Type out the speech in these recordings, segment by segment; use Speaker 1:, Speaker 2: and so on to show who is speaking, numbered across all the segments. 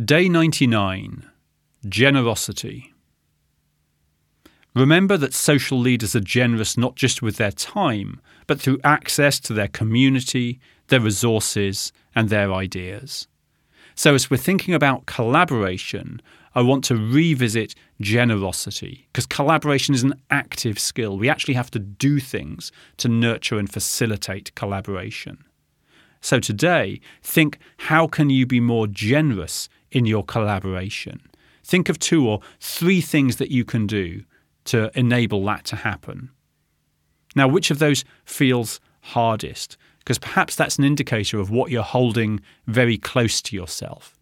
Speaker 1: Day 99 Generosity. Remember that social leaders are generous not just with their time, but through access to their community, their resources, and their ideas. So, as we're thinking about collaboration, I want to revisit generosity because collaboration is an active skill. We actually have to do things to nurture and facilitate collaboration. So today, think how can you be more generous in your collaboration? Think of two or three things that you can do to enable that to happen. Now, which of those feels hardest? Because perhaps that's an indicator of what you're holding very close to yourself.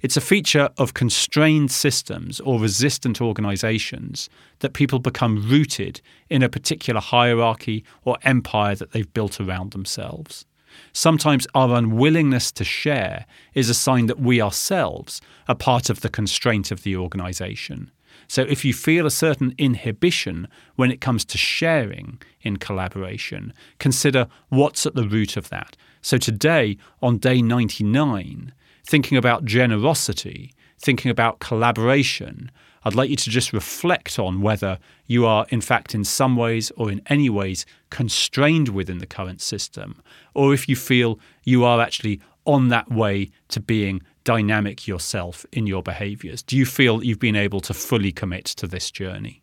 Speaker 1: It's a feature of constrained systems or resistant organizations that people become rooted in a particular hierarchy or empire that they've built around themselves. Sometimes our unwillingness to share is a sign that we ourselves are part of the constraint of the organization. So if you feel a certain inhibition when it comes to sharing in collaboration, consider what's at the root of that. So today, on day 99, thinking about generosity, thinking about collaboration, I'd like you to just reflect on whether you are, in fact, in some ways or in any ways constrained within the current system, or if you feel you are actually on that way to being dynamic yourself in your behaviors. Do you feel you've been able to fully commit to this journey?